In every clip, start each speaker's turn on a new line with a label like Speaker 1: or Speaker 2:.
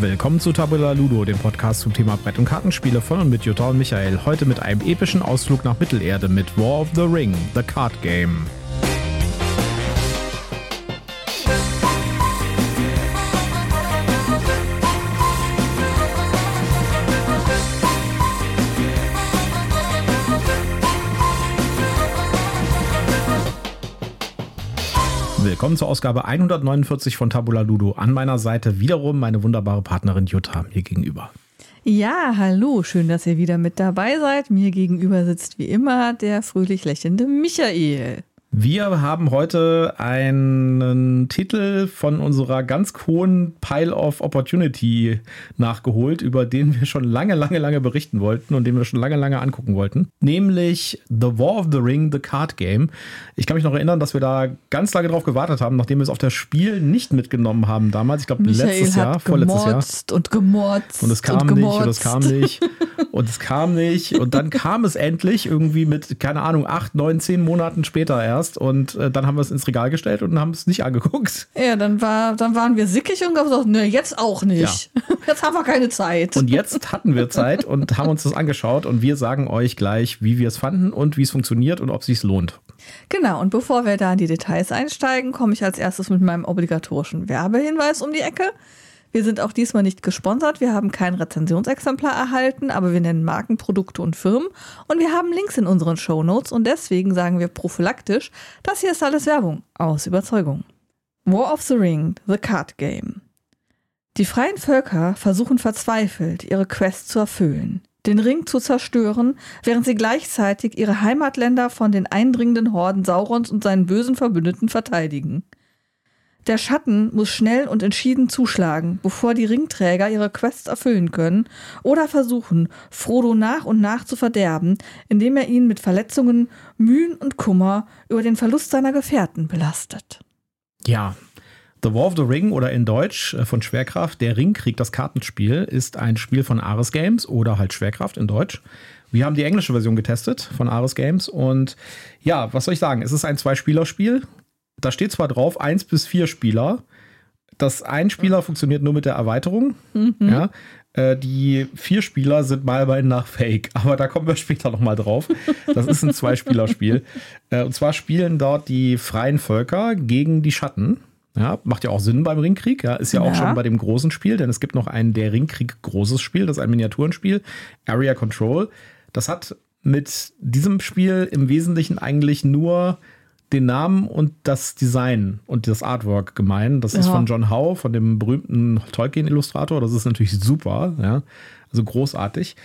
Speaker 1: Willkommen zu Tabula Ludo, dem Podcast zum Thema Brett- und Kartenspiele von und mit Jutta und Michael. Heute mit einem epischen Ausflug nach Mittelerde mit War of the Ring, The Card Game. Willkommen zur Ausgabe 149 von Tabula Ludo. An meiner Seite wiederum meine wunderbare Partnerin Jutta mir gegenüber.
Speaker 2: Ja, hallo, schön, dass ihr wieder mit dabei seid. Mir gegenüber sitzt wie immer der fröhlich lächelnde Michael.
Speaker 1: Wir haben heute einen Titel von unserer ganz hohen Pile of Opportunity nachgeholt, über den wir schon lange, lange, lange berichten wollten und den wir schon lange, lange angucken wollten. Nämlich The War of the Ring, The Card Game. Ich kann mich noch erinnern, dass wir da ganz lange drauf gewartet haben, nachdem wir es auf das Spiel nicht mitgenommen haben damals. Ich glaube, letztes Jahr, vorletztes Jahr.
Speaker 2: und gemotzt.
Speaker 1: Und es kam und nicht und es kam nicht. Und es kam nicht. Und dann kam es endlich irgendwie mit, keine Ahnung, acht, neun, zehn Monaten später erst erst und äh, dann haben wir es ins Regal gestellt und haben es nicht angeguckt.
Speaker 2: Ja, dann, war, dann waren wir sickig und haben gesagt, ne, jetzt auch nicht. Ja. Jetzt haben wir keine Zeit.
Speaker 1: Und jetzt hatten wir Zeit und haben uns das angeschaut und wir sagen euch gleich, wie wir es fanden und wie es funktioniert und ob es sich lohnt.
Speaker 2: Genau, und bevor wir da in die Details einsteigen, komme ich als erstes mit meinem obligatorischen Werbehinweis um die Ecke. Wir sind auch diesmal nicht gesponsert, wir haben kein Rezensionsexemplar erhalten, aber wir nennen Marken, Produkte und Firmen und wir haben Links in unseren Show Notes und deswegen sagen wir prophylaktisch, das hier ist alles Werbung aus Überzeugung. War of the Ring, The Card Game. Die freien Völker versuchen verzweifelt, ihre Quest zu erfüllen, den Ring zu zerstören, während sie gleichzeitig ihre Heimatländer von den eindringenden Horden Saurons und seinen bösen Verbündeten verteidigen. Der Schatten muss schnell und entschieden zuschlagen, bevor die Ringträger ihre Quests erfüllen können oder versuchen, Frodo nach und nach zu verderben, indem er ihn mit Verletzungen, Mühen und Kummer über den Verlust seiner Gefährten belastet.
Speaker 1: Ja, The War of the Ring oder in Deutsch äh, von Schwerkraft, der Ringkrieg, das Kartenspiel, ist ein Spiel von Ares Games oder halt Schwerkraft in Deutsch. Wir haben die englische Version getestet von Ares Games und ja, was soll ich sagen? Es ist ein Zwei-Spieler-Spiel da steht zwar drauf, eins bis vier Spieler. Das ein Spieler funktioniert nur mit der Erweiterung. Mhm. Ja, äh, die vier Spieler sind mal bei nach Fake, aber da kommen wir später nochmal drauf. Das ist ein Zwei-Spieler-Spiel. Äh, und zwar spielen dort die freien Völker gegen die Schatten. Ja, macht ja auch Sinn beim Ringkrieg. Ja, ist ja, ja, auch schon bei dem großen Spiel, denn es gibt noch ein der Ringkrieg großes Spiel, das ist ein Miniaturenspiel, Area Control. Das hat mit diesem Spiel im Wesentlichen eigentlich nur den Namen und das Design und das Artwork gemein. Das ja. ist von John Howe, von dem berühmten Tolkien-Illustrator. Das ist natürlich super, ja. Also großartig.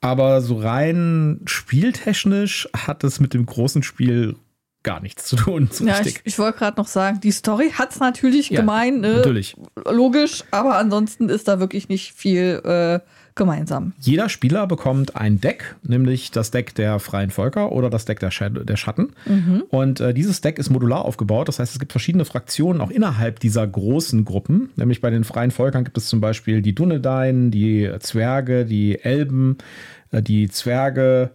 Speaker 1: Aber so rein spieltechnisch hat es mit dem großen Spiel gar nichts zu tun.
Speaker 2: So ja, richtig. ich, ich wollte gerade noch sagen, die Story hat es natürlich ja, gemein, ne?
Speaker 1: Natürlich.
Speaker 2: Logisch, aber ansonsten ist da wirklich nicht viel äh, gemeinsam.
Speaker 1: Jeder Spieler bekommt ein Deck, nämlich das Deck der freien Völker oder das Deck der, der Schatten. Mhm. Und äh, dieses Deck ist modular aufgebaut. Das heißt, es gibt verschiedene Fraktionen auch innerhalb dieser großen Gruppen. Nämlich bei den freien Völkern gibt es zum Beispiel die Dunedain, die Zwerge, die Elben, äh, die Zwerge,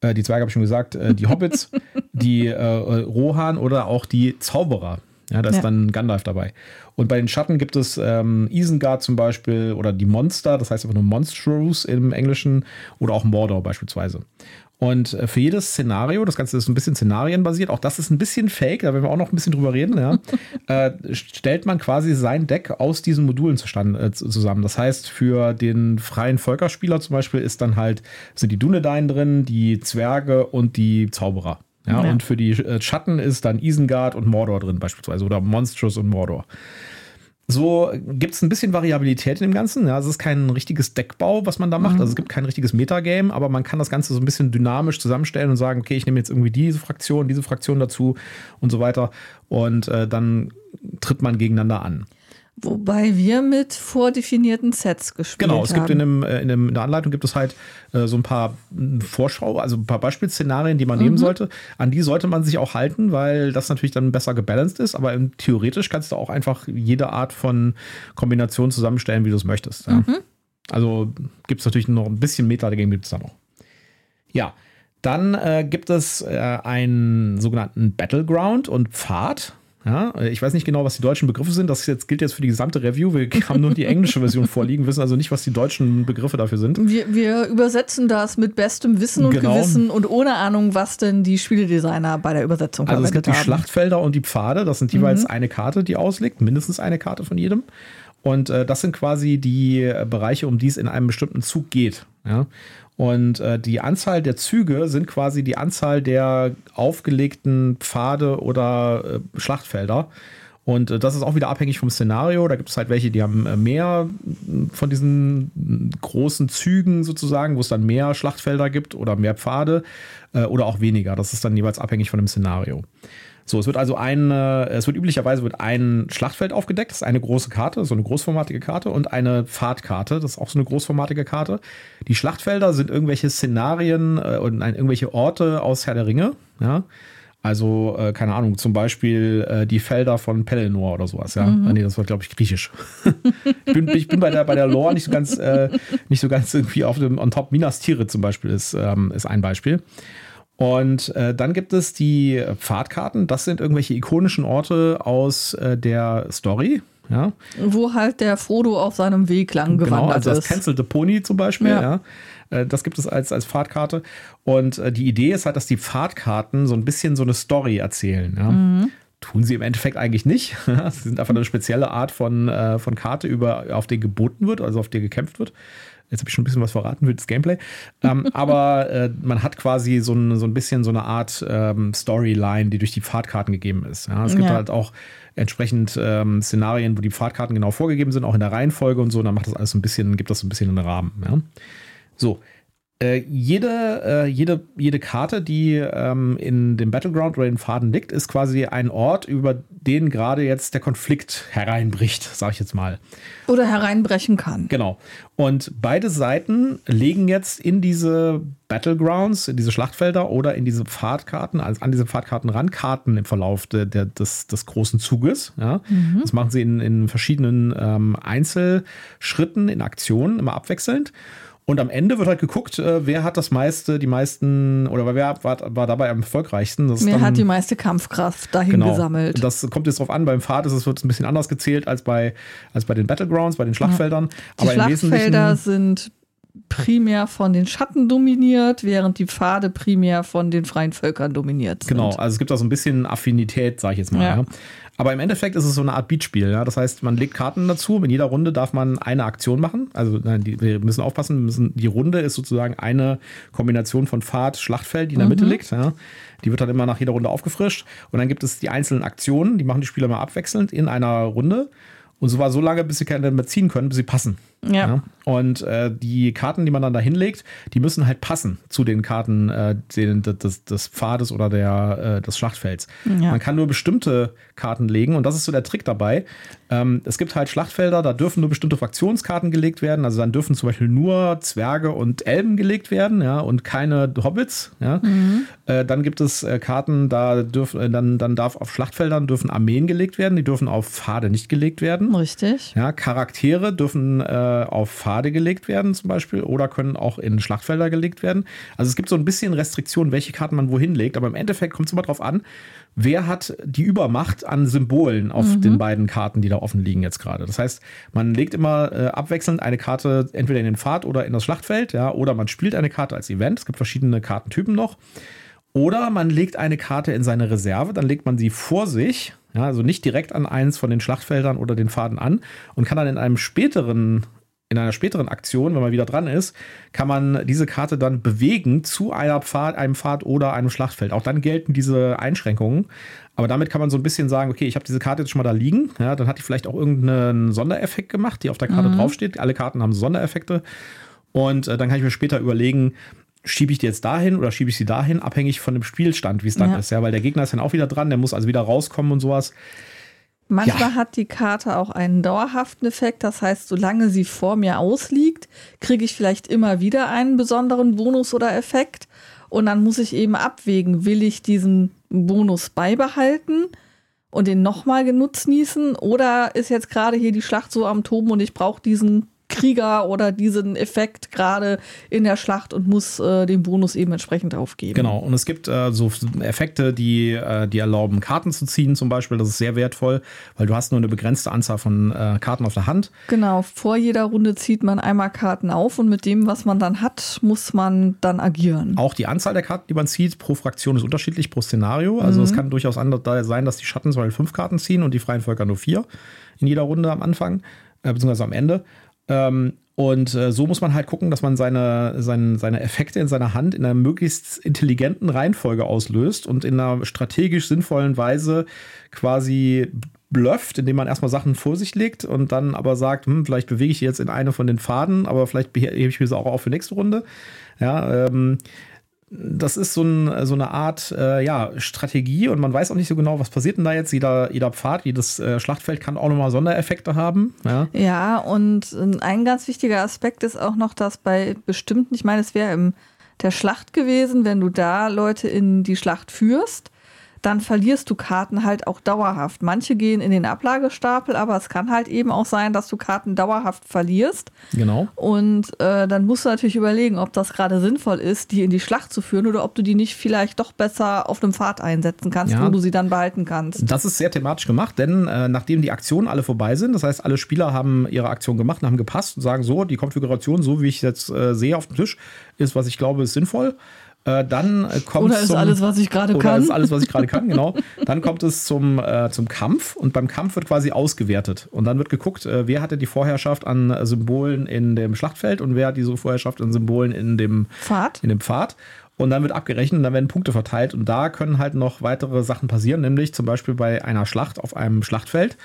Speaker 1: äh, die Zwerge habe ich schon gesagt, äh, die Hobbits, die äh, Rohan oder auch die Zauberer. Ja, da ist ja. dann Gandalf dabei. Und bei den Schatten gibt es ähm, Isengard zum Beispiel oder die Monster, das heißt einfach nur Monstrous im Englischen oder auch Mordor beispielsweise. Und äh, für jedes Szenario, das Ganze ist ein bisschen szenarienbasiert, auch das ist ein bisschen fake, da werden wir auch noch ein bisschen drüber reden, ja, äh, stellt man quasi sein Deck aus diesen Modulen zustande, äh, zusammen. Das heißt, für den freien Völkerspieler zum Beispiel ist dann halt, sind die Dunedain drin, die Zwerge und die Zauberer. Ja, ja, Und für die äh, Schatten ist dann Isengard und Mordor drin beispielsweise oder Monstrous und Mordor. So gibt es ein bisschen Variabilität in dem Ganzen. Ja, es ist kein richtiges Deckbau, was man da macht. Mhm. Also es gibt kein richtiges Metagame, aber man kann das Ganze so ein bisschen dynamisch zusammenstellen und sagen, okay, ich nehme jetzt irgendwie diese Fraktion, diese Fraktion dazu und so weiter. Und äh, dann tritt man gegeneinander an.
Speaker 2: Wobei wir mit vordefinierten Sets gespielt haben.
Speaker 1: Genau, es gibt in, einem, äh, in, einem, in der Anleitung gibt es halt äh, so ein paar hm, Vorschau, also ein paar Beispielszenarien, die man mhm. nehmen sollte. An die sollte man sich auch halten, weil das natürlich dann besser gebalanced ist. Aber theoretisch kannst du auch einfach jede Art von Kombination zusammenstellen, wie du es möchtest. Ja. Mhm. Also gibt es natürlich noch ein bisschen Meta-Game gibt es da noch. Ja, dann äh, gibt es äh, einen sogenannten Battleground und Pfad. Ja, ich weiß nicht genau, was die deutschen Begriffe sind. Das jetzt, gilt jetzt für die gesamte Review. Wir haben nur die englische Version vorliegen, wissen also nicht, was die deutschen Begriffe dafür sind.
Speaker 2: Wir, wir übersetzen das mit bestem Wissen und
Speaker 1: Genau.
Speaker 2: Gewissen und ohne Ahnung, was denn die Spieledesigner bei der Übersetzung
Speaker 1: Also es gibt die
Speaker 2: haben.
Speaker 1: Schlachtfelder und die Pfade. Das sind jeweils eine Karte, die auslegt, mindestens eine Karte von jedem. Und äh, das sind quasi die äh, Bereiche, um die es in einem bestimmten Zug geht. Ja? Und äh, die Anzahl der Züge sind quasi die Anzahl der aufgelegten Pfade oder äh, Schlachtfelder. Und äh, das ist auch wieder abhängig vom Szenario. Da gibt es halt welche, die haben äh, mehr mh, von diesen mh, großen Zügen sozusagen, wo es dann mehr Schlachtfelder gibt oder mehr Pfade oder auch weniger. Das ist dann jeweils abhängig von dem Szenario. So, es wird also ein, äh, es wird üblicherweise wird ein Schlachtfeld aufgedeckt, das ist eine große Karte, so eine großformatige Karte und eine Pfadkarte, das ist auch so eine großformatige Karte. Die Schlachtfelder sind irgendwelche Szenarien äh, und nein, irgendwelche Orte aus Herr der Ringe, ja. Also, äh, keine Ahnung, zum Beispiel äh, die Felder von Pelennor oder sowas, ja. Ah, Nee, das war, glaube ich, griechisch. ich, bin, ich bin bei der, bei der Lore nicht so ganz, äh, nicht so ganz irgendwie auf dem on top. Minas Tirith zum Beispiel ist, ähm, ist ein Beispiel. Und äh, dann gibt es die Pfadkarten. Das sind irgendwelche ikonischen Orte aus äh, der Story. Ja,
Speaker 2: Wo halt der Frodo auf seinem Weg lang
Speaker 1: genau.
Speaker 2: gewandert
Speaker 1: Also das
Speaker 2: ist.
Speaker 1: Canceled Pony zum Beispiel. Ja.
Speaker 2: Ja.
Speaker 1: Äh, Das gibt es als, als Pfadkarte. Und äh, die Idee ist halt, dass die Pfadkarten so ein bisschen so eine Story erzählen. Ja.
Speaker 2: Mhm.
Speaker 1: Tun sie im Endeffekt eigentlich nicht. Sie sind einfach eine spezielle Art von, äh, von Karte, über, auf die geboten wird, also auf die gekämpft wird. Jetzt habe ich schon ein bisschen was verraten für das Gameplay. Ähm, aber äh, man hat quasi so ein, so ein bisschen so eine Art ähm, Storyline, die durch die Pfadkarten gegeben ist. Ja, es gibt
Speaker 2: Ja.
Speaker 1: halt auch entsprechend ähm, Szenarien, wo die Pfadkarten genau vorgegeben sind, auch in der Reihenfolge und so. Und dann macht das alles so ein bisschen, gibt das so ein bisschen einen Rahmen. Ja. So. Äh, jede, äh, jede, jede Karte, die ähm, in dem Battleground oder den Pfaden liegt, ist quasi ein Ort, über den gerade jetzt der Konflikt hereinbricht, sage ich jetzt mal.
Speaker 2: Oder hereinbrechen kann.
Speaker 1: Genau. Und beide Seiten legen jetzt in diese Battlegrounds, in diese Schlachtfelder oder in diese Pfadkarten, also an diese Pfadkarten ran, Karten im Verlauf der, der, des, des großen Zuges. Ja. Das machen sie in, in verschiedenen ähm, Einzelschritten, in Aktionen, immer abwechselnd. Und am Ende wird halt geguckt, äh, wer hat das meiste, die meisten, oder wer war, war dabei am erfolgreichsten. Das
Speaker 2: Mir
Speaker 1: dann-
Speaker 2: hat die meiste Kampfkraft dahin
Speaker 1: Genau.
Speaker 2: gesammelt.
Speaker 1: Das kommt jetzt drauf an. Beim Pfad ist es wird es ein bisschen anders gezählt als bei, als bei den Battlegrounds, bei den Schlachtfeldern.
Speaker 2: Die
Speaker 1: Aber im
Speaker 2: Schlachtfelder sind primär von den Schatten dominiert, während die Pfade primär von den freien Völkern dominiert sind.
Speaker 1: Genau, also es gibt da so ein bisschen Affinität, sage ich jetzt mal. Ja.
Speaker 2: Ja.
Speaker 1: Aber im Endeffekt ist es so eine Art Beatspiel. Ja? Das heißt, man legt Karten dazu. In jeder Runde darf man eine Aktion machen. Also nein, die, wir müssen aufpassen. Müssen, die Runde ist sozusagen eine Kombination von Pfad, Schlachtfeld, die in der Mitte liegt. Ja? Die wird dann immer nach jeder Runde aufgefrischt. Und dann gibt es die einzelnen Aktionen. Die machen die Spieler mal abwechselnd in einer Runde. Und so war so lange, bis sie keine mehr ziehen können, bis sie passen.
Speaker 2: Ja.
Speaker 1: Und äh, die Karten, die man dann da hinlegt, die müssen halt passen zu den Karten äh, den, des, des Pfades oder der, äh, des Schlachtfelds.
Speaker 2: Ja.
Speaker 1: Man kann nur bestimmte Karten legen und das ist so der Trick dabei. Ähm, es gibt halt Schlachtfelder, da dürfen nur bestimmte Fraktionskarten gelegt werden. Also dann dürfen zum Beispiel nur Zwerge und Elben gelegt werden, ja, und keine Hobbits. Ja. Äh, dann gibt es äh, Karten, da dürfen, äh, dann, dann darf auf Schlachtfeldern dürfen Armeen gelegt werden, die dürfen auf Pfade nicht gelegt werden.
Speaker 2: Richtig.
Speaker 1: Ja, Charaktere dürfen äh, auf Pfade gelegt werden zum Beispiel oder können auch in Schlachtfelder gelegt werden. Also es gibt so ein bisschen Restriktionen, welche Karten man wohin legt, aber im Endeffekt kommt es immer darauf an, wer hat die Übermacht an Symbolen auf den beiden Karten, die da offen liegen jetzt gerade. Das heißt, man legt immer äh, abwechselnd eine Karte entweder in den Pfad oder in das Schlachtfeld, ja, oder man spielt eine Karte als Event. Es gibt verschiedene Kartentypen noch. Oder man legt eine Karte in seine Reserve, dann legt man sie vor sich, ja, also nicht direkt an eins von den Schlachtfeldern oder den Pfaden an und kann dann in einem späteren, in einer späteren Aktion, wenn man wieder dran ist, kann man diese Karte dann bewegen zu einer Pfad, einem Pfad oder einem Schlachtfeld. Auch dann gelten diese Einschränkungen. Aber damit kann man so ein bisschen sagen, okay, ich habe diese Karte jetzt schon mal da liegen. Ja, dann hat die vielleicht auch irgendeinen Sondereffekt gemacht, die auf der Karte draufsteht. Alle Karten haben Sondereffekte. Und äh, dann kann ich mir später überlegen, schiebe ich die jetzt dahin oder schiebe ich sie dahin, abhängig von dem Spielstand, wie es dann
Speaker 2: Ja.
Speaker 1: ist. Ja, weil der Gegner ist dann auch wieder dran, der muss also wieder rauskommen und sowas.
Speaker 2: Manchmal
Speaker 1: Ja.
Speaker 2: hat die Karte auch einen dauerhaften Effekt. Das heißt, solange sie vor mir ausliegt, kriege ich vielleicht immer wieder einen besonderen Bonus oder Effekt. Und dann muss ich eben abwägen, will ich diesen Bonus beibehalten und den nochmal genutznießen? Oder ist jetzt gerade hier die Schlacht so am Toben und ich brauche diesen Krieger oder diesen Effekt gerade in der Schlacht und muss äh, den Bonus eben entsprechend aufgeben.
Speaker 1: Genau, und es gibt äh, so Effekte, die, äh, die erlauben, Karten zu ziehen zum Beispiel. Das ist sehr wertvoll, weil du hast nur eine begrenzte Anzahl von äh, Karten auf der Hand.
Speaker 2: Genau, vor jeder Runde zieht man einmal Karten auf und mit dem, was man dann hat, muss man dann agieren.
Speaker 1: Auch die Anzahl der Karten, die man zieht, pro Fraktion ist unterschiedlich, pro Szenario. Also mhm. es kann durchaus anders sein, dass die Schatten zum Beispiel fünf Karten ziehen und die freien Völker nur vier in jeder Runde am Anfang, äh, beziehungsweise am Ende. Ähm, und äh, so muss man halt gucken, dass man seine, seine, seine Effekte in seiner Hand in einer möglichst intelligenten Reihenfolge auslöst und in einer strategisch sinnvollen Weise quasi blufft, indem man erstmal Sachen vor sich legt und dann aber sagt, hm, vielleicht bewege ich jetzt in eine von den Pfaden, aber vielleicht hebe ich mir sie auch auf für nächste Runde. Ja, ähm, das ist so, ein, so eine Art äh, ja, Strategie und man weiß auch nicht so genau, was passiert denn da jetzt. Jeder, jeder Pfad, jedes äh, Schlachtfeld kann auch nochmal Sondereffekte haben.
Speaker 2: Ja. ja, und ein ganz wichtiger Aspekt ist auch noch, dass bei bestimmten, ich meine, es wäre im der Schlacht gewesen, wenn du da Leute in die Schlacht führst, dann verlierst du Karten halt auch dauerhaft. Manche gehen in den Ablagestapel, aber es kann halt eben auch sein, dass du Karten dauerhaft verlierst.
Speaker 1: Genau.
Speaker 2: Und äh, dann musst du natürlich überlegen, ob das gerade sinnvoll ist, die in die Schlacht zu führen oder ob du die nicht vielleicht doch besser auf einem Pfad einsetzen kannst, ja. wo du sie dann behalten kannst.
Speaker 1: Das ist sehr thematisch gemacht, denn äh, nachdem die Aktionen alle vorbei sind, das heißt, alle Spieler haben ihre Aktion gemacht und haben gepasst und sagen so, die Konfiguration, so wie ich jetzt äh, sehe auf dem Tisch, ist, was ich glaube, ist sinnvoll. Äh, dann äh, kommt
Speaker 2: Oder ist zum, alles, was ich gerade kann. Oder
Speaker 1: ist alles, was ich gerade kann, genau. Dann kommt es zum, äh, zum Kampf und beim Kampf wird quasi ausgewertet. Und dann wird geguckt, äh, wer hatte die Vorherrschaft an Symbolen in dem Schlachtfeld und wer hat diese Vorherrschaft an Symbolen in dem
Speaker 2: Pfad.
Speaker 1: In dem Pfad. Und dann wird abgerechnet und dann werden Punkte verteilt. Und da können halt noch weitere Sachen passieren, nämlich zum Beispiel bei einer Schlacht auf einem Schlachtfeld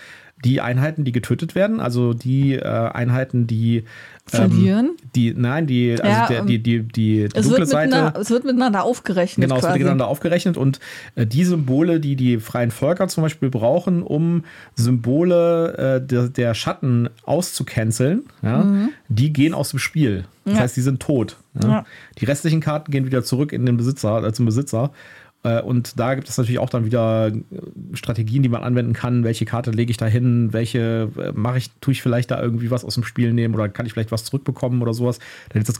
Speaker 1: die Einheiten, die getötet werden, also die äh, Einheiten, die
Speaker 2: verlieren.
Speaker 1: Ähm, die, nein, die, also ja, der, die, die, die, dunkle Seite.
Speaker 2: Es wird miteinander aufgerechnet.
Speaker 1: Genau, es wird miteinander aufgerechnet und äh, die Symbole, die die freien Völker zum Beispiel brauchen, um Symbole äh, der, der, Schatten auszucanceln, ja, mhm. die gehen aus dem Spiel. Das ja. heißt, die sind tot. Die restlichen Karten gehen wieder zurück in den Besitzer, äh, zum Besitzer. Äh, und da gibt es natürlich auch dann wieder äh, Strategien, die man anwenden kann. Welche Karte lege ich da hin? Welche äh, mache ich, tue ich vielleicht da irgendwie was aus dem Spiel nehmen oder kann ich vielleicht was zurückbekommen oder sowas? Das,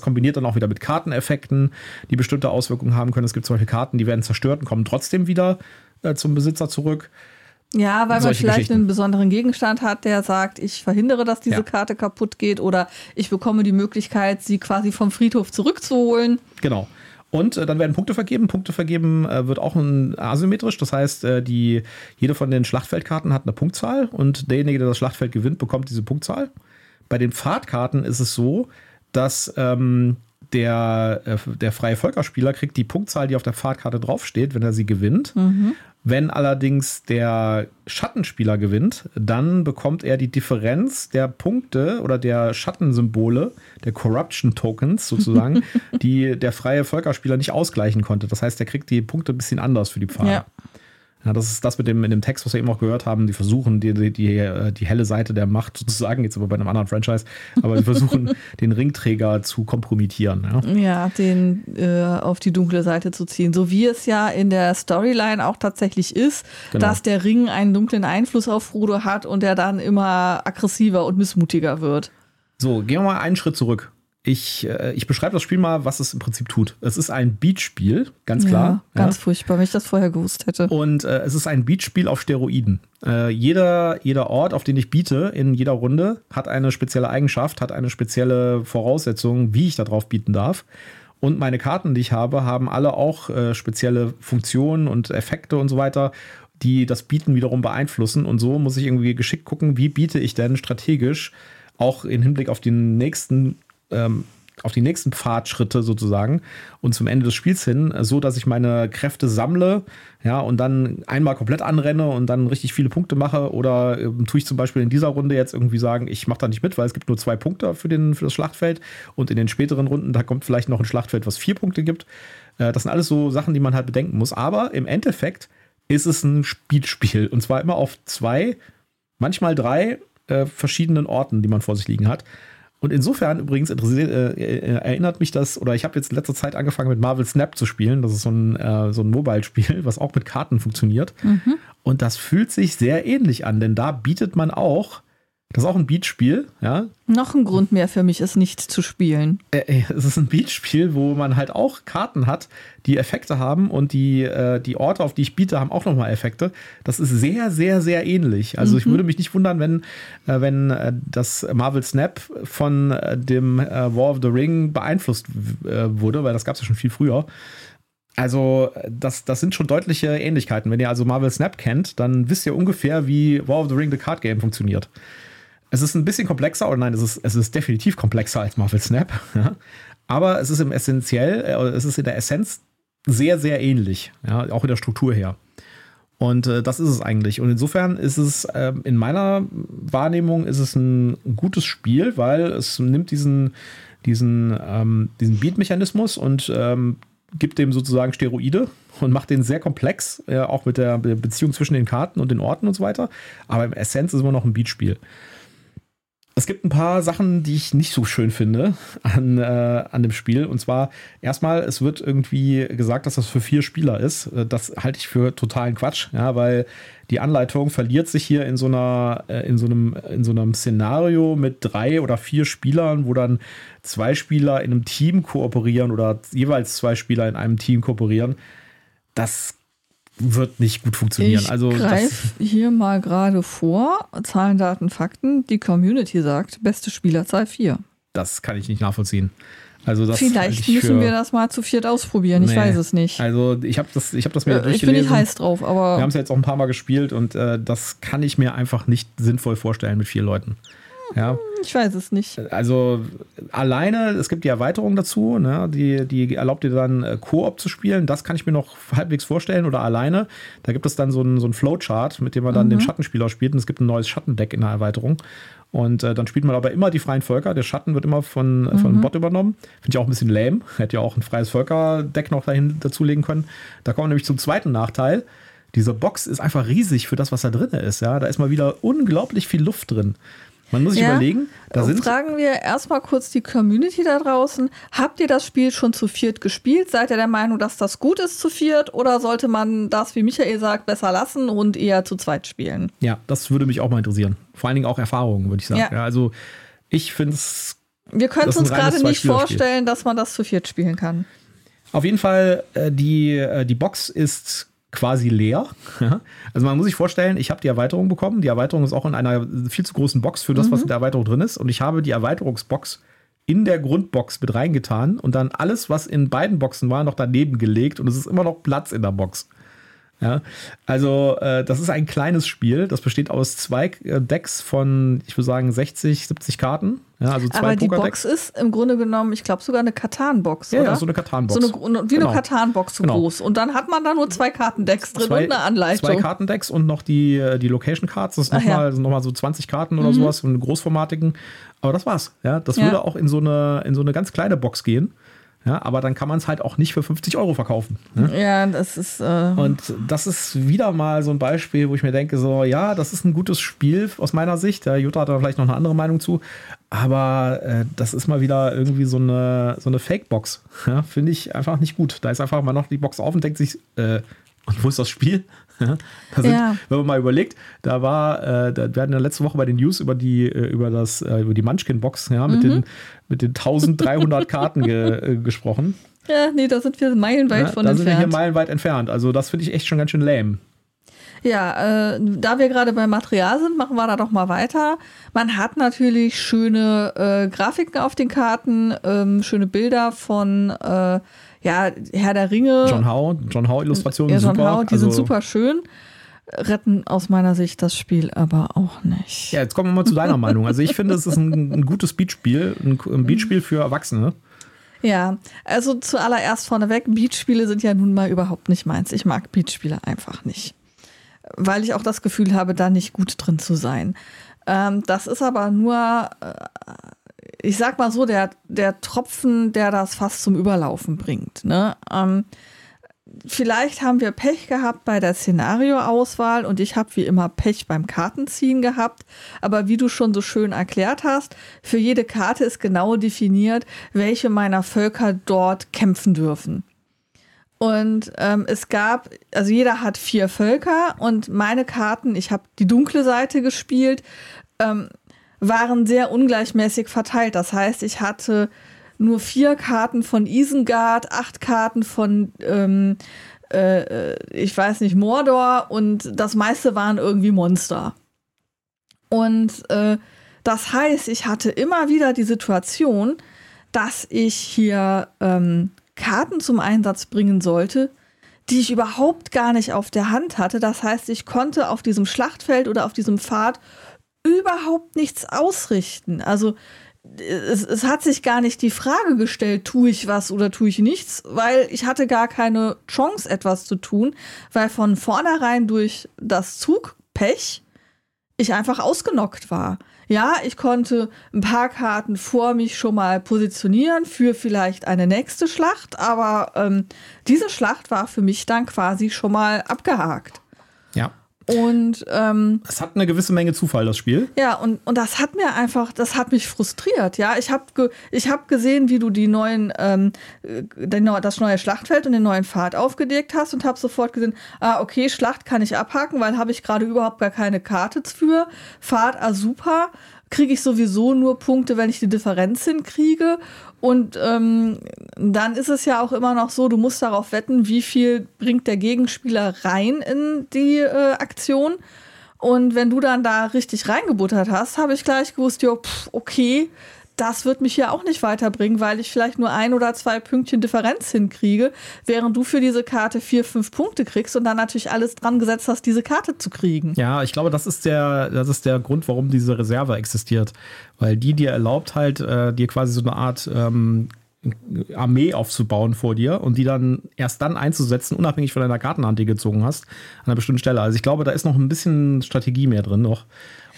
Speaker 1: kombiniert dann auch wieder mit Karteneffekten, die bestimmte Auswirkungen haben können. Es gibt zum Beispiel Karten, die werden zerstört und kommen trotzdem wieder zum Besitzer zurück.
Speaker 2: Ja, weil man vielleicht einen besonderen Gegenstand hat, der sagt, ich verhindere, dass diese ja. Karte kaputt geht oder ich bekomme die Möglichkeit, sie quasi vom Friedhof zurückzuholen.
Speaker 1: Genau. Und äh, dann werden Punkte vergeben. Punkte vergeben äh, wird auch ein, asymmetrisch. Das heißt, äh, die, jede von den Schlachtfeldkarten hat eine Punktzahl und derjenige, der das Schlachtfeld gewinnt, bekommt diese Punktzahl. Bei den Pfadkarten ist es so, dass ähm, der, äh, der freie Völkerspieler kriegt die Punktzahl, die auf der Pfadkarte draufsteht, wenn er sie gewinnt. Mhm. Wenn allerdings der Schattenspieler gewinnt, dann bekommt er die Differenz der Punkte oder der Schattensymbole, der Corruption Tokens sozusagen, die der freie Völkerspieler nicht ausgleichen konnte. Das heißt, er kriegt die Punkte ein bisschen anders für die Pfade. Ja. Ja, das ist das mit dem, in dem Text, was wir eben auch gehört haben. Die versuchen, die, die, die, äh, die helle Seite der Macht sozusagen, jetzt aber bei einem anderen Franchise, aber die versuchen, den Ringträger zu kompromittieren.
Speaker 2: Ja, ja den äh, auf die dunkle Seite zu ziehen. So wie es ja in der Storyline auch tatsächlich ist, genau. dass der Ring einen dunklen Einfluss auf Frodo hat und er dann immer aggressiver und missmutiger wird.
Speaker 1: So, gehen wir mal einen Schritt zurück. Ich, äh, ich beschreibe das Spiel mal, was es im Prinzip tut. Es ist ein Beatspiel, ganz klar.
Speaker 2: Ja, ganz ja. furchtbar, wenn ich das vorher gewusst hätte.
Speaker 1: Und äh, es ist ein Beatspiel auf Steroiden. Äh, jeder, jeder Ort, auf den ich biete, in jeder Runde, hat eine spezielle Eigenschaft, hat eine spezielle Voraussetzung, wie ich darauf bieten darf. Und meine Karten, die ich habe, haben alle auch äh, spezielle Funktionen und Effekte und so weiter, die das Bieten wiederum beeinflussen. Und so muss ich irgendwie geschickt gucken, wie biete ich denn strategisch auch im Hinblick auf den nächsten ähm, auf die nächsten Pfadschritte sozusagen und zum Ende des Spiels hin, so dass ich meine Kräfte sammle, ja, und dann einmal komplett anrenne und dann richtig viele Punkte mache oder ähm, tue ich zum Beispiel in dieser Runde jetzt irgendwie sagen, ich mache da nicht mit, weil es gibt nur zwei Punkte für, den, für das Schlachtfeld und in den späteren Runden, da kommt vielleicht noch ein Schlachtfeld, was vier Punkte gibt. Äh, das sind alles so Sachen, die man halt bedenken muss, aber im Endeffekt ist es ein Spielspiel und zwar immer auf zwei, manchmal drei äh, verschiedenen Orten, die man vor sich liegen hat. Und insofern übrigens interessiert, äh, äh, erinnert mich das, oder ich habe jetzt in letzter Zeit angefangen mit Marvel Snap zu spielen. Das ist so ein, äh, so ein Mobile-Spiel, was auch mit Karten funktioniert. Mhm. Und das fühlt sich sehr ähnlich an, denn da bietet man auch Das ist auch ein Beatspiel, ja.
Speaker 2: Noch ein Grund mehr für mich, es nicht zu spielen.
Speaker 1: Äh, äh, es ist ein Beatspiel, wo man halt auch Karten hat, die Effekte haben und die, äh, die Orte, auf die ich biete, haben auch nochmal Effekte. Das ist sehr, sehr, sehr ähnlich. Also mhm. ich würde mich nicht wundern, wenn, äh, wenn das Marvel Snap von dem War of the Ring beeinflusst wurde, weil das gab es ja schon viel früher. Also, das, das sind schon deutliche Ähnlichkeiten. Wenn ihr also Marvel Snap kennt, dann wisst ihr ungefähr, wie War of the Ring The Card Game funktioniert. Es ist ein bisschen komplexer, oder nein, es ist, es ist definitiv komplexer als Marvel Snap. Ja? Aber es ist im Essentiell, äh, es ist in der Essenz sehr, sehr ähnlich, ja? auch in der Struktur her. Und äh, das ist es eigentlich. Und insofern ist es äh, in meiner Wahrnehmung ist es ein gutes Spiel, weil es nimmt diesen, diesen, ähm, diesen Beat-Mechanismus und ähm, gibt dem sozusagen Steroide und macht den sehr komplex, äh, auch mit der Beziehung zwischen den Karten und den Orten und so weiter. Aber im Essenz ist es immer noch ein Beatspiel. Es gibt ein paar Sachen, die ich nicht so schön finde an, äh, an dem Spiel. Und zwar erstmal, es wird irgendwie gesagt, dass das für vier Spieler ist. Äh, das halte ich für totalen Quatsch, ja, weil die Anleitung verliert sich hier in so einer, äh, in so einem, in so einem Szenario mit drei oder vier Spielern, wo dann zwei Spieler in einem Team kooperieren oder jeweils zwei Spieler in einem Team kooperieren. Das wird nicht gut funktionieren.
Speaker 2: Ich
Speaker 1: also
Speaker 2: greif hier mal gerade vor, Zahlen, Daten, Fakten. Die Community sagt, beste Spielerzahl 4.
Speaker 1: Das kann ich nicht nachvollziehen. Also das
Speaker 2: Vielleicht müssen wir das mal zu viert ausprobieren. Nee. Ich weiß es nicht.
Speaker 1: Also ich habe das, ich habe das mir äh, durchgelesen.
Speaker 2: Ich bin nicht heiß drauf, aber
Speaker 1: wir haben es ja jetzt auch ein paar Mal gespielt und äh, das kann ich mir einfach nicht sinnvoll vorstellen mit vier Leuten. Ja.
Speaker 2: Ich weiß es nicht.
Speaker 1: Also alleine, es gibt die Erweiterung dazu, ne, die, die erlaubt dir dann äh, Koop zu spielen. Das kann ich mir noch halbwegs vorstellen oder alleine. Da gibt es dann so einen so Flowchart, mit dem man dann mhm. den Schattenspieler spielt. Und es gibt ein neues Schattendeck in der Erweiterung. Und äh, dann spielt man aber immer die freien Völker. Der Schatten wird immer von, mhm. von Bot übernommen. Finde ich auch ein bisschen lame. Hätte ja auch ein freies Völkerdeck noch dahin dazulegen können. Da kommen wir nämlich zum zweiten Nachteil. Diese Box ist einfach riesig für das, was da drin ist. Ja, da ist mal wieder unglaublich viel Luft drin. Man muss sich ja. überlegen,
Speaker 2: da sind. Fragen wir erstmal kurz die Community da draußen. Habt ihr das Spiel schon zu viert gespielt? Seid ihr der Meinung, dass das gut ist zu viert? Oder sollte man das, wie Michael sagt, besser lassen und eher zu zweit spielen?
Speaker 1: Ja, das würde mich auch mal interessieren. Vor allen Dingen auch Erfahrungen, würde ich sagen. Ja. ja also, ich finde es.
Speaker 2: Wir können es uns gerade nicht vorstellen, dass man das zu viert spielen kann.
Speaker 1: Auf jeden Fall, äh, die, äh, die Box ist quasi leer. also man muss sich vorstellen, ich habe die Erweiterung bekommen. Die Erweiterung ist auch in einer viel zu großen Box für das, mhm. was in der Erweiterung drin ist. Und ich habe die Erweiterungsbox in der Grundbox mit reingetan und dann alles, was in beiden Boxen war, noch daneben gelegt und es ist immer noch Platz in der Box. Ja, also äh, das ist ein kleines Spiel. Das besteht aus zwei äh, Decks von, ich würde sagen, 60, 70 Karten. Ja, also zwei
Speaker 2: Aber die Box ist im Grunde genommen, ich glaube sogar eine Katan-Box,
Speaker 1: ja, oder? Ja, so eine Katan-Box.
Speaker 2: So eine, wie genau. eine Katan-Box so genau. groß. Und dann hat man da nur zwei Kartendecks drin zwei, und eine Anleitung.
Speaker 1: Zwei Kartendecks und noch die, äh, die Location-Cards. Das ist nochmal ja. noch so 20 Karten oder mhm. sowas, so eine großformatigen. Aber das war's. Ja, das ja. würde auch in so, eine, in so eine ganz kleine Box gehen. Ja, aber dann kann man es halt auch nicht für 50 Euro verkaufen. Ne?
Speaker 2: Ja, das ist.
Speaker 1: Äh und das ist wieder mal so ein Beispiel, wo ich mir denke: so, ja, das ist ein gutes Spiel aus meiner Sicht. Der Jutta hat da vielleicht noch eine andere Meinung zu. Aber äh, das ist mal wieder irgendwie so eine, so eine Fake-Box. Ja, Finde ich einfach nicht gut. Da ist einfach mal noch die Box auf und denkt sich, äh, und wo ist das Spiel? Sind, ja. Wenn man mal überlegt, da war, äh, da, wir hatten ja letzte Woche bei den News über die, äh, über das, äh, über die Munchkin-Box, ja, mit, mhm. den, mit den 1300 Karten ge, äh, gesprochen.
Speaker 2: Ja, nee, da sind wir meilenweit ja, von
Speaker 1: da
Speaker 2: entfernt. Da
Speaker 1: sind wir hier meilenweit entfernt. Also, das finde ich echt schon ganz schön lame.
Speaker 2: Ja, äh, da wir gerade beim Material sind, machen wir da doch mal weiter. Man hat natürlich schöne äh, Grafiken auf den Karten, ähm, schöne Bilder von äh, ja, Herr der Ringe.
Speaker 1: John Howe, John Howe Illustrationen
Speaker 2: ja, John super. Howe, die also, sind super schön. Retten aus meiner Sicht das Spiel aber auch nicht.
Speaker 1: Ja, jetzt kommen wir mal zu deiner Meinung. Also ich finde, es ist ein, ein gutes Beatspiel, ein, ein Beatspiel für Erwachsene.
Speaker 2: Ja, also zuallererst vorneweg, Beatspiele sind ja nun mal überhaupt nicht meins. Ich mag Beatspiele einfach nicht. Weil ich auch das Gefühl habe, da nicht gut drin zu sein. Ähm, das ist aber nur äh, ich sag mal so, der, der Tropfen, der das fast zum Überlaufen bringt. Ne? Ähm, vielleicht haben wir Pech gehabt bei der Szenarioauswahl und ich habe wie immer Pech beim Kartenziehen gehabt. Aber wie du schon so schön erklärt hast, für jede Karte ist genau definiert, welche meiner Völker dort kämpfen dürfen. Und ähm, es gab, also jeder hat vier Völker und meine Karten, ich habe die dunkle Seite gespielt. Ähm, waren sehr ungleichmäßig verteilt. Das heißt, ich hatte nur vier Karten von Isengard, acht Karten von, ähm, äh, äh, ich weiß nicht, Mordor und das meiste waren irgendwie Monster. Und äh, das heißt, ich hatte immer wieder die Situation, dass ich hier ähm, Karten zum Einsatz bringen sollte, die ich überhaupt gar nicht auf der Hand hatte. Das heißt, ich konnte auf diesem Schlachtfeld oder auf diesem Pfad überhaupt nichts ausrichten. Also es, es, hat sich gar nicht die Frage gestellt, tue ich was oder tue ich nichts, weil ich hatte gar keine Chance, etwas zu tun, weil von vornherein durch das Zugpech ich einfach ausgenockt war. Ja, ich konnte ein paar Karten vor mich schon mal positionieren für vielleicht eine nächste Schlacht, aber ähm, diese Schlacht war für mich dann quasi schon mal abgehakt.
Speaker 1: Ja.
Speaker 2: Und ähm,
Speaker 1: es hat eine gewisse Menge Zufall, das Spiel.
Speaker 2: Ja, und, und das hat mir einfach, das hat mich frustriert. Ja, ich habe ge, hab gesehen, wie du die neuen, ähm, den, das neue Schlachtfeld und den neuen Pfad aufgedeckt hast und habe sofort gesehen, ah, okay, Schlacht kann ich abhaken, weil habe ich gerade überhaupt gar keine Karte für. Pfad, ah, super kriege ich sowieso nur Punkte, wenn ich die Differenz hinkriege. Und ähm, dann ist es ja auch immer noch so, du musst darauf wetten, wie viel bringt der Gegenspieler rein in die äh, Aktion. Und wenn du dann da richtig reingebuttert hast, habe ich gleich gewusst, jo, pff, okay, das wird mich hier auch nicht weiterbringen, weil ich vielleicht nur ein oder zwei Pünktchen Differenz hinkriege, während du für diese Karte vier, fünf Punkte kriegst und dann natürlich alles dran gesetzt hast, diese Karte zu kriegen.
Speaker 1: Ja, ich glaube, das ist der, das ist der Grund, warum diese Reserve existiert. Weil die dir erlaubt halt, äh, dir quasi so eine Art ähm, Armee aufzubauen vor dir und die dann erst dann einzusetzen, unabhängig von deiner Kartenhand, die gezogen hast, an einer bestimmten Stelle. Also ich glaube, da ist noch ein bisschen Strategie mehr drin noch.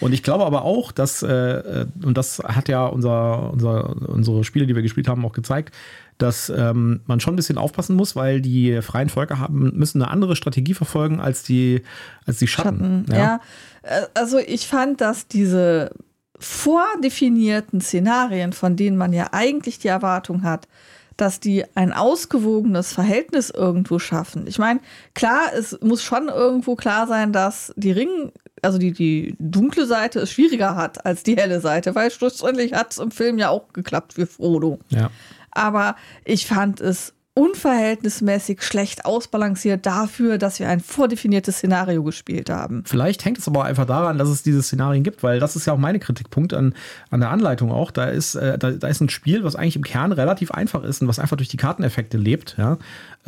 Speaker 1: Und ich glaube aber auch, dass, äh, äh, und das hat ja unser, unser, unsere Spiele, die wir gespielt haben, auch gezeigt, dass ähm, man schon ein bisschen aufpassen muss, weil die freien Völker haben, müssen eine andere Strategie verfolgen als die, als die Schatten.
Speaker 2: Schatten ja. ja, äh, also ich fand, dass diese vordefinierten Szenarien, von denen man ja eigentlich die Erwartung hat, dass die ein ausgewogenes Verhältnis irgendwo schaffen. Ich meine, klar, es muss schon irgendwo klar sein, dass die Ring, also die, die dunkle Seite es schwieriger hat als die helle Seite, weil schlussendlich hat es im Film ja auch geklappt für Frodo.
Speaker 1: Ja.
Speaker 2: Aber ich fand es unverhältnismäßig schlecht ausbalanciert dafür, dass wir ein vordefiniertes Szenario gespielt haben.
Speaker 1: Vielleicht hängt es aber einfach daran, dass es diese Szenarien gibt, weil das ist ja auch meine Kritikpunkt an, an der Anleitung auch. Da ist, äh, da, da ist ein Spiel, was eigentlich im Kern relativ einfach ist und was einfach durch die Karteneffekte lebt, ja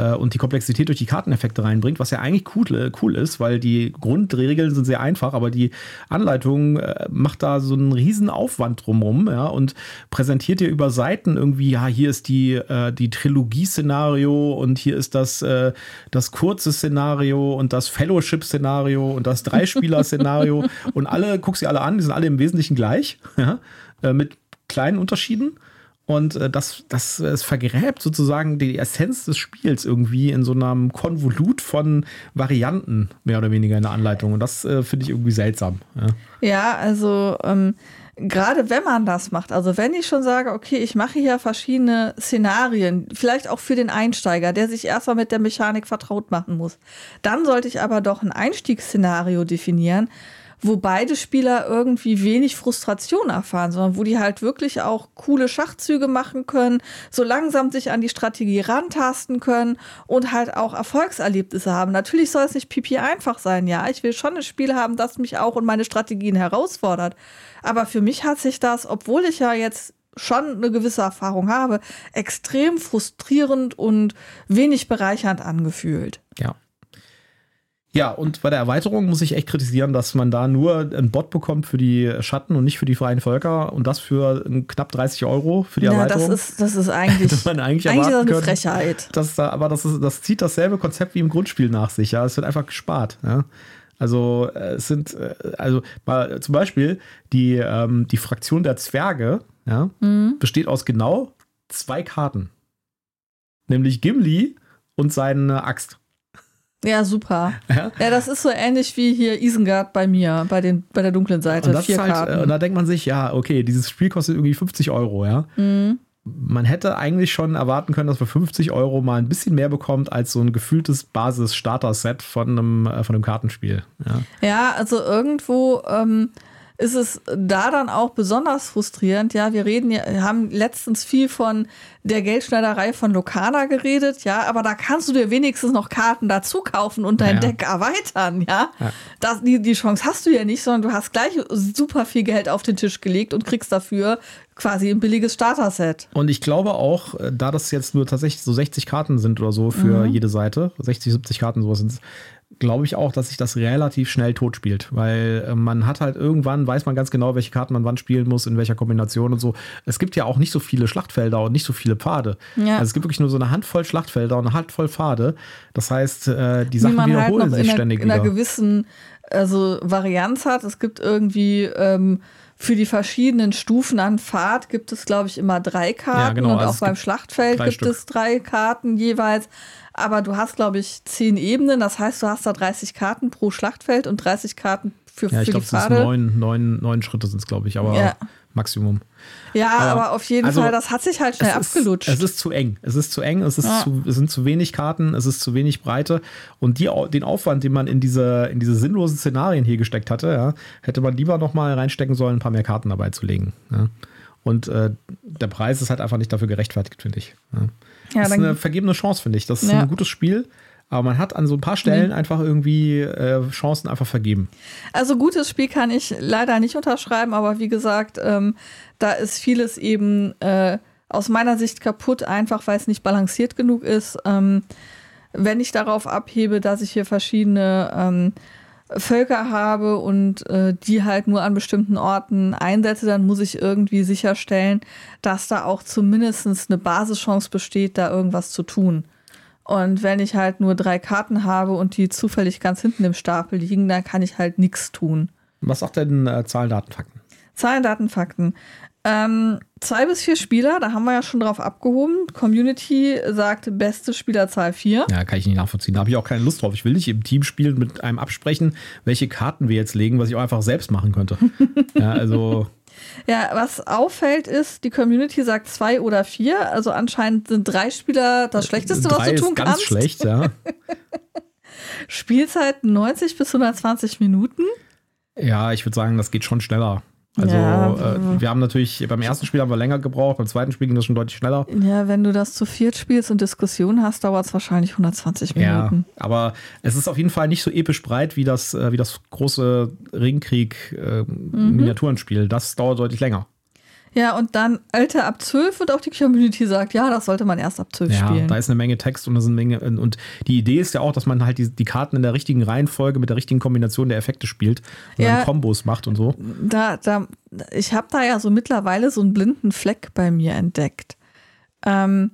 Speaker 1: äh, und die Komplexität durch die Karteneffekte reinbringt, was ja eigentlich cool, cool ist, weil die Grundregeln sind sehr einfach, aber die Anleitung äh, macht da so einen riesen Aufwand drumherum, ja, und präsentiert dir über Seiten irgendwie, ja, hier ist die, äh, die Trilogie-Szenario und hier ist das, äh, das kurze Szenario und das Fellowship-Szenario und das Dreispieler-Szenario und alle, guck sie alle an, die sind alle im Wesentlichen gleich, ja, äh, mit kleinen Unterschieden. Und äh, das, das, es vergräbt sozusagen die Essenz des Spiels irgendwie in so einem Konvolut von Varianten, mehr oder weniger in der Anleitung. Und das äh, finde ich irgendwie seltsam.
Speaker 2: Ja, ja also ähm, gerade wenn man das macht, also wenn ich schon sage, okay, ich mache hier verschiedene Szenarien, vielleicht auch für den Einsteiger, der sich erstmal mit der Mechanik vertraut machen muss, dann sollte ich aber doch ein Einstiegsszenario definieren wo beide Spieler irgendwie wenig Frustration erfahren, sondern wo die halt wirklich auch coole Schachzüge machen können, so langsam sich an die Strategie rantasten können und halt auch Erfolgserlebnisse haben. Natürlich soll es nicht pipi einfach sein, ja. Ich will schon ein Spiel haben, das mich auch und meine Strategien herausfordert. Aber für mich hat sich das, obwohl ich ja jetzt schon eine gewisse Erfahrung habe, extrem frustrierend und wenig bereichernd angefühlt.
Speaker 1: Ja, ja, und bei der Erweiterung muss ich echt kritisieren, dass man da nur einen Bot bekommt für die Schatten und nicht für die freien Völker und das für knapp 30 Euro für die ja, Erweiterung.
Speaker 2: Das ist, das ist eigentlich,
Speaker 1: man eigentlich,
Speaker 2: eigentlich
Speaker 1: ist das
Speaker 2: eine Frechheit.
Speaker 1: Dass da, aber das, ist, das zieht dasselbe Konzept wie im Grundspiel nach sich. Ja, es wird einfach gespart. Ja. Also äh, es sind, äh, also mal, zum Beispiel die, ähm, die Fraktion der Zwerge ja, mhm. besteht aus genau zwei Karten. Nämlich Gimli und seine Axt.
Speaker 2: Ja, super. Ja? ja? das ist so ähnlich wie hier Isengard bei mir, bei, den, bei der dunklen Seite.
Speaker 1: Und, das Vier halt, Karten. und da denkt man sich, ja, okay, dieses Spiel kostet irgendwie 50 Euro, ja. Mhm. Man hätte eigentlich schon erwarten können, dass man 50 Euro mal ein bisschen mehr bekommt als so ein gefühltes Basis-Starter-Set von einem, äh, von einem Kartenspiel. Ja,
Speaker 2: ja also irgendwo. Ähm, ist es da dann auch besonders frustrierend. Ja, wir reden ja, haben letztens viel von der Geldschneiderei von Lokana geredet, ja, aber da kannst du dir wenigstens noch Karten dazu kaufen und dein ja. Deck erweitern, ja. ja. Das, die, die Chance hast du ja nicht, sondern du hast gleich super viel Geld auf den Tisch gelegt und kriegst dafür quasi ein billiges Starter-Set.
Speaker 1: Und ich glaube auch, äh, da das jetzt nur tatsächlich so 60 Karten sind oder so für mhm. jede Seite, 60, 70 Karten, sowas sind glaube ich auch, dass sich das relativ schnell tot spielt, weil äh, man hat halt irgendwann, weiß man ganz genau, welche Karten man wann spielen muss, in welcher Kombination und so. Es gibt ja auch nicht so viele Schlachtfelder und nicht so viele Pfade. Ja. Also es gibt wirklich nur so eine Handvoll Schlachtfelder und eine Handvoll Pfade. Das heißt, äh, die Sachen halt wiederholen halt sich ständig
Speaker 2: in
Speaker 1: wieder.
Speaker 2: Einer gewissen also Varianz hat. Es gibt irgendwie ähm, für die verschiedenen Stufen an Pfad gibt es, glaube ich, immer drei Karten. Ja, genau. Und also auch beim Schlachtfeld gibt Stück. es drei Karten jeweils aber du hast, glaube ich, zehn Ebenen. Das heißt, du hast da 30 Karten pro Schlachtfeld und 30 Karten für, ja,
Speaker 1: ich
Speaker 2: für
Speaker 1: glaub, die Pfade. Ja, neun, neun, neun Schritte sind es, glaube ich, aber ja. Maximum.
Speaker 2: Ja, aber, aber auf jeden also, Fall, das hat sich halt schnell es abgelutscht.
Speaker 1: Ist, es ist zu eng. Es ist zu eng, es, ist ja. zu, es sind zu wenig Karten, es ist zu wenig Breite. Und die, den Aufwand, den man in diese, in diese sinnlosen Szenarien hier gesteckt hatte, ja, hätte man lieber noch mal reinstecken sollen, ein paar mehr Karten dabei zu legen. Ja. Und äh, der Preis ist halt einfach nicht dafür gerechtfertigt, finde ich. Ja. Das ist eine vergebene Chance, finde ich. Das ist ja. ein gutes Spiel. Aber man hat an so ein paar Stellen mhm. einfach irgendwie äh, Chancen einfach vergeben.
Speaker 2: Also gutes Spiel kann ich leider nicht unterschreiben, aber wie gesagt, ähm, da ist vieles eben äh, aus meiner Sicht kaputt, einfach weil es nicht balanciert genug ist. Ähm, wenn ich darauf abhebe, dass ich hier verschiedene ähm, Völker habe und äh, die halt nur an bestimmten Orten einsetze, dann muss ich irgendwie sicherstellen, dass da auch zumindest eine Basischance besteht, da irgendwas zu tun. Und wenn ich halt nur drei Karten habe und die zufällig ganz hinten im Stapel liegen, dann kann ich halt nichts tun.
Speaker 1: Was sagt denn äh, Zahlen, Daten, Fakten?
Speaker 2: Zahlen, Daten, Fakten. Ähm, zwei bis vier Spieler, da haben wir ja schon drauf abgehoben. Community sagt beste Spielerzahl vier.
Speaker 1: Ja, kann ich nicht nachvollziehen. Da habe ich auch keine Lust drauf. Ich will nicht im Team spielen mit einem absprechen, welche Karten wir jetzt legen, was ich auch einfach selbst machen könnte. ja, also.
Speaker 2: Ja, was auffällt ist, die Community sagt zwei oder vier. Also anscheinend sind drei Spieler das Schlechteste, drei was du tun ist
Speaker 1: ganz
Speaker 2: kannst.
Speaker 1: schlecht, ja.
Speaker 2: Spielzeit 90 bis 120 Minuten.
Speaker 1: Ja, ich würde sagen, das geht schon schneller. Also ja, äh, wir haben natürlich, beim ersten Spiel haben wir länger gebraucht, beim zweiten Spiel ging das schon deutlich schneller.
Speaker 2: Ja, wenn du das zu viert spielst und Diskussionen hast, dauert es wahrscheinlich 120 Minuten.
Speaker 1: Ja, aber es ist auf jeden Fall nicht so episch breit wie das, äh, wie das große Ringkrieg-Miniaturenspiel. Äh, mhm. Das dauert deutlich länger.
Speaker 2: Ja, und dann Alter ab 12 und auch die Community sagt, ja, das sollte man erst ab 12 ja, spielen.
Speaker 1: Da ist eine Menge Text und, eine Menge, und die Idee ist ja auch, dass man halt die, die Karten in der richtigen Reihenfolge mit der richtigen Kombination der Effekte spielt und ja, dann Kombos macht und so.
Speaker 2: Da, da, ich habe da ja so mittlerweile so einen blinden Fleck bei mir entdeckt. Ähm,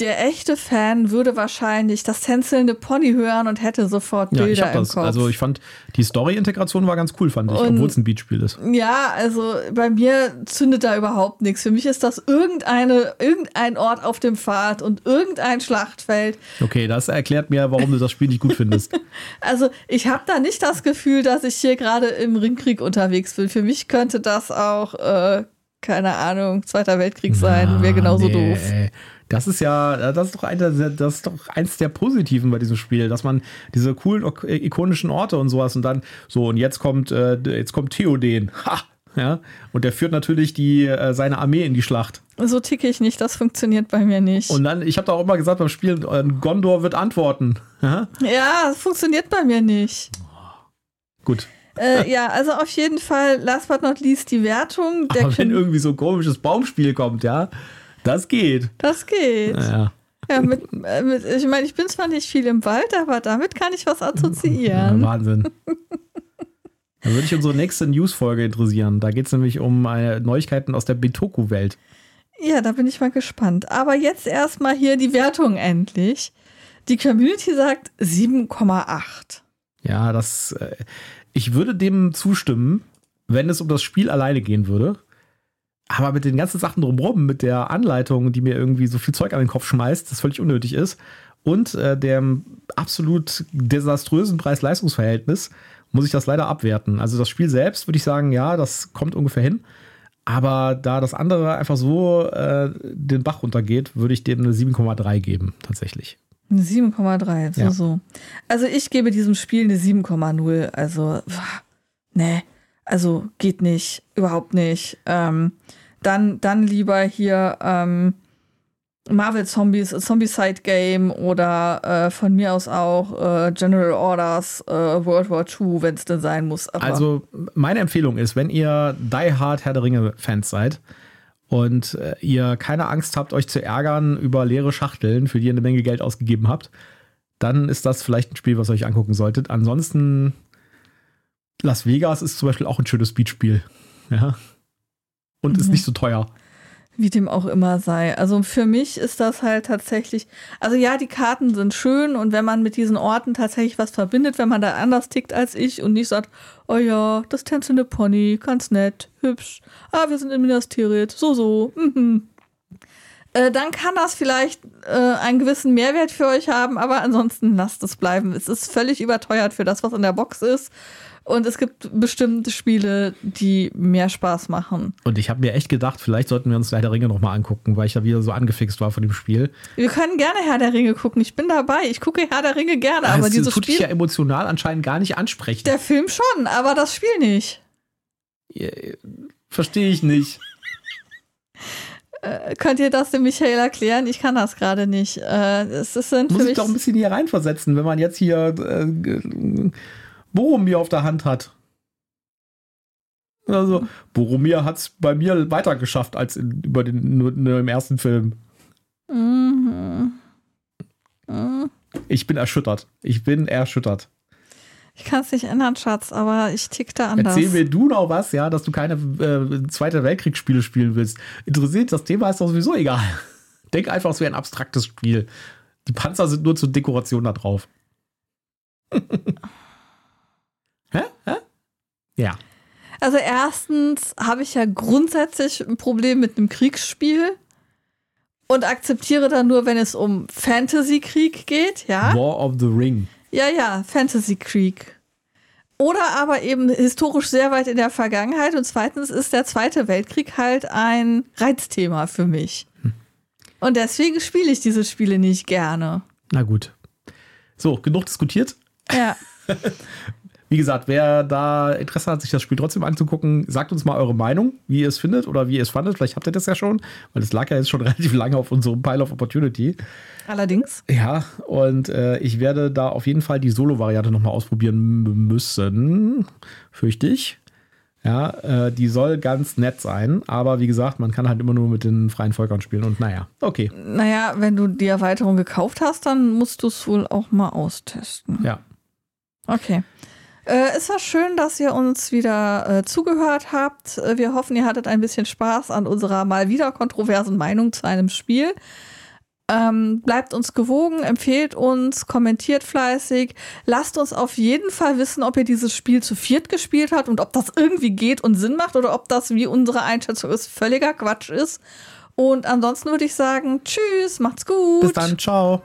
Speaker 2: der echte Fan würde wahrscheinlich das tänzelnde Pony hören und hätte sofort Bilder ja, ich hab das. Kopf.
Speaker 1: Also ich fand, die Story-Integration war ganz cool, fand ich, obwohl es ein Beatspiel ist.
Speaker 2: Ja, also bei mir zündet da überhaupt nichts. Für mich ist das irgendeine, irgendein Ort auf dem Pfad und irgendein Schlachtfeld.
Speaker 1: Okay, das erklärt mir, warum du das Spiel nicht gut findest.
Speaker 2: also ich habe da nicht das Gefühl, dass ich hier gerade im Ringkrieg unterwegs bin. Für mich könnte das auch, äh, keine Ahnung, Zweiter Weltkrieg sein. Wäre genauso nee. doof.
Speaker 1: Das ist ja, das ist doch eine, das ist doch eins der Positiven bei diesem Spiel, dass man diese coolen, ikonischen Orte und sowas und dann so und jetzt kommt, äh, jetzt kommt Theoden. Ha! Ja, und der führt natürlich die, äh, seine Armee in die Schlacht.
Speaker 2: So ticke ich nicht, das funktioniert bei mir nicht.
Speaker 1: Und dann, ich habe da auch immer gesagt beim Spiel, äh, Gondor wird antworten.
Speaker 2: Ja, ja das funktioniert bei mir nicht.
Speaker 1: Gut.
Speaker 2: Äh, ja, also auf jeden Fall, last but not least, die Wertung.
Speaker 1: Aber wenn irgendwie so ein komisches Baumspiel kommt, ja, das geht.
Speaker 2: Das geht.
Speaker 1: Ja.
Speaker 2: Ja, mit, äh, mit, ich meine, ich bin zwar nicht viel im Wald, aber damit kann ich was assoziieren.
Speaker 1: Ja, Wahnsinn. Da würde ich unsere nächste News-Folge interessieren. Da geht es nämlich um äh, Neuigkeiten aus der Bitoku-Welt.
Speaker 2: Ja, da bin ich mal gespannt. Aber jetzt erstmal hier die Wertung endlich. Die Community sagt 7,8.
Speaker 1: Ja, das. Äh, ich würde dem zustimmen, wenn es um das Spiel alleine gehen würde. Aber mit den ganzen Sachen drumherum, mit der Anleitung, die mir irgendwie so viel Zeug an den Kopf schmeißt, das völlig unnötig ist, und äh, dem absolut desaströsen Preis-Leistungs-Verhältnis, muss ich das leider abwerten. Also das Spiel selbst würde ich sagen, ja, das kommt ungefähr hin. Aber da das andere einfach so äh, den Bach runtergeht, würde ich dem eine 7,3 geben, tatsächlich.
Speaker 2: Eine 7,3, so, ja. so. Also ich gebe diesem Spiel eine 7,0. Also nee, also geht nicht, überhaupt nicht. Ähm, dann, dann lieber hier ähm, Marvel Zombies, Zombie-Side Game oder äh, von mir aus auch äh, General Orders äh, World War II, wenn es denn sein muss.
Speaker 1: Aber also meine Empfehlung ist, wenn ihr Die Hard Herr der Ringe-Fans seid und äh, ihr keine Angst habt, euch zu ärgern über leere Schachteln, für die ihr eine Menge Geld ausgegeben habt, dann ist das vielleicht ein Spiel, was ihr euch angucken solltet. Ansonsten Las Vegas ist zum Beispiel auch ein schönes Speedspiel. Ja. Und ist nicht so teuer.
Speaker 2: Wie dem auch immer sei. Also für mich ist das halt tatsächlich, also ja, die Karten sind schön und wenn man mit diesen Orten tatsächlich was verbindet, wenn man da anders tickt als ich und nicht sagt, oh ja, das tänzelnde Pony, ganz nett, hübsch, ah, wir sind in Minas Tirith, so, so, mhm. Äh, dann kann das vielleicht äh, einen gewissen Mehrwert für euch haben, aber ansonsten lasst es bleiben. Es ist völlig überteuert für das, was in der Box ist. Und es gibt bestimmte Spiele, die mehr Spaß machen.
Speaker 1: Und ich habe mir echt gedacht, vielleicht sollten wir uns Herr der Ringe nochmal angucken, weil ich da wieder so angefixt war von dem Spiel.
Speaker 2: Wir können gerne Herr der Ringe gucken. Ich bin dabei. Ich gucke Herr der Ringe gerne. aber dieses
Speaker 1: tut
Speaker 2: Spiel.
Speaker 1: dich ja emotional anscheinend gar nicht ansprechen.
Speaker 2: Der Film schon, aber das Spiel nicht.
Speaker 1: Verstehe ich nicht.
Speaker 2: Äh, könnt ihr das dem Michael erklären? Ich kann das gerade nicht. Äh, es, es sind
Speaker 1: Muss ich doch ein bisschen hier reinversetzen, wenn man jetzt hier äh, Boromir auf der Hand hat. Also, Boromir hat es bei mir weiter geschafft als in, über den, nur, nur im ersten Film. Mhm. Mhm. Ich bin erschüttert. Ich bin erschüttert.
Speaker 2: Ich kann es nicht ändern, Schatz, aber ich tick da anders.
Speaker 1: Erzähl mir du noch was, ja, dass du keine äh, Zweite Weltkriegsspiele spielen willst. Interessiert, das Thema ist doch sowieso egal. Denk einfach, es wäre ein abstraktes Spiel. Die Panzer sind nur zur Dekoration da drauf. Ja.
Speaker 2: Also erstens habe ich ja grundsätzlich ein Problem mit einem Kriegsspiel und akzeptiere dann nur, wenn es um Fantasy-Krieg geht, ja.
Speaker 1: War of the Ring.
Speaker 2: Ja, ja, Fantasy-Krieg. Oder aber eben historisch sehr weit in der Vergangenheit. Und zweitens ist der Zweite Weltkrieg halt ein Reizthema für mich. Hm. Und deswegen spiele ich diese Spiele nicht gerne.
Speaker 1: Na gut. So, genug diskutiert.
Speaker 2: Ja.
Speaker 1: Wie gesagt, wer da Interesse hat, sich das Spiel trotzdem anzugucken, sagt uns mal eure Meinung, wie ihr es findet oder wie ihr es fandet. Vielleicht habt ihr das ja schon, weil es lag ja jetzt schon relativ lange auf unserem Pile of Opportunity.
Speaker 2: Allerdings.
Speaker 1: Ja, und äh, ich werde da auf jeden Fall die Solo-Variante nochmal ausprobieren müssen, fürchte ich. Ja, äh, die soll ganz nett sein, aber wie gesagt, man kann halt immer nur mit den freien Völkern spielen und naja, okay.
Speaker 2: Naja, wenn du die Erweiterung gekauft hast, dann musst du es wohl auch mal austesten.
Speaker 1: Ja.
Speaker 2: Okay. Äh, es war schön, dass ihr uns wieder äh, zugehört habt. Äh, wir hoffen, ihr hattet ein bisschen Spaß an unserer mal wieder kontroversen Meinung zu einem Spiel. Ähm, bleibt uns gewogen, empfehlt uns, kommentiert fleißig. Lasst uns auf jeden Fall wissen, ob ihr dieses Spiel zu viert gespielt habt und ob das irgendwie geht und Sinn macht oder ob das, wie unsere Einschätzung ist, völliger Quatsch ist. Und ansonsten würde ich sagen, tschüss, macht's gut.
Speaker 1: Bis dann, ciao.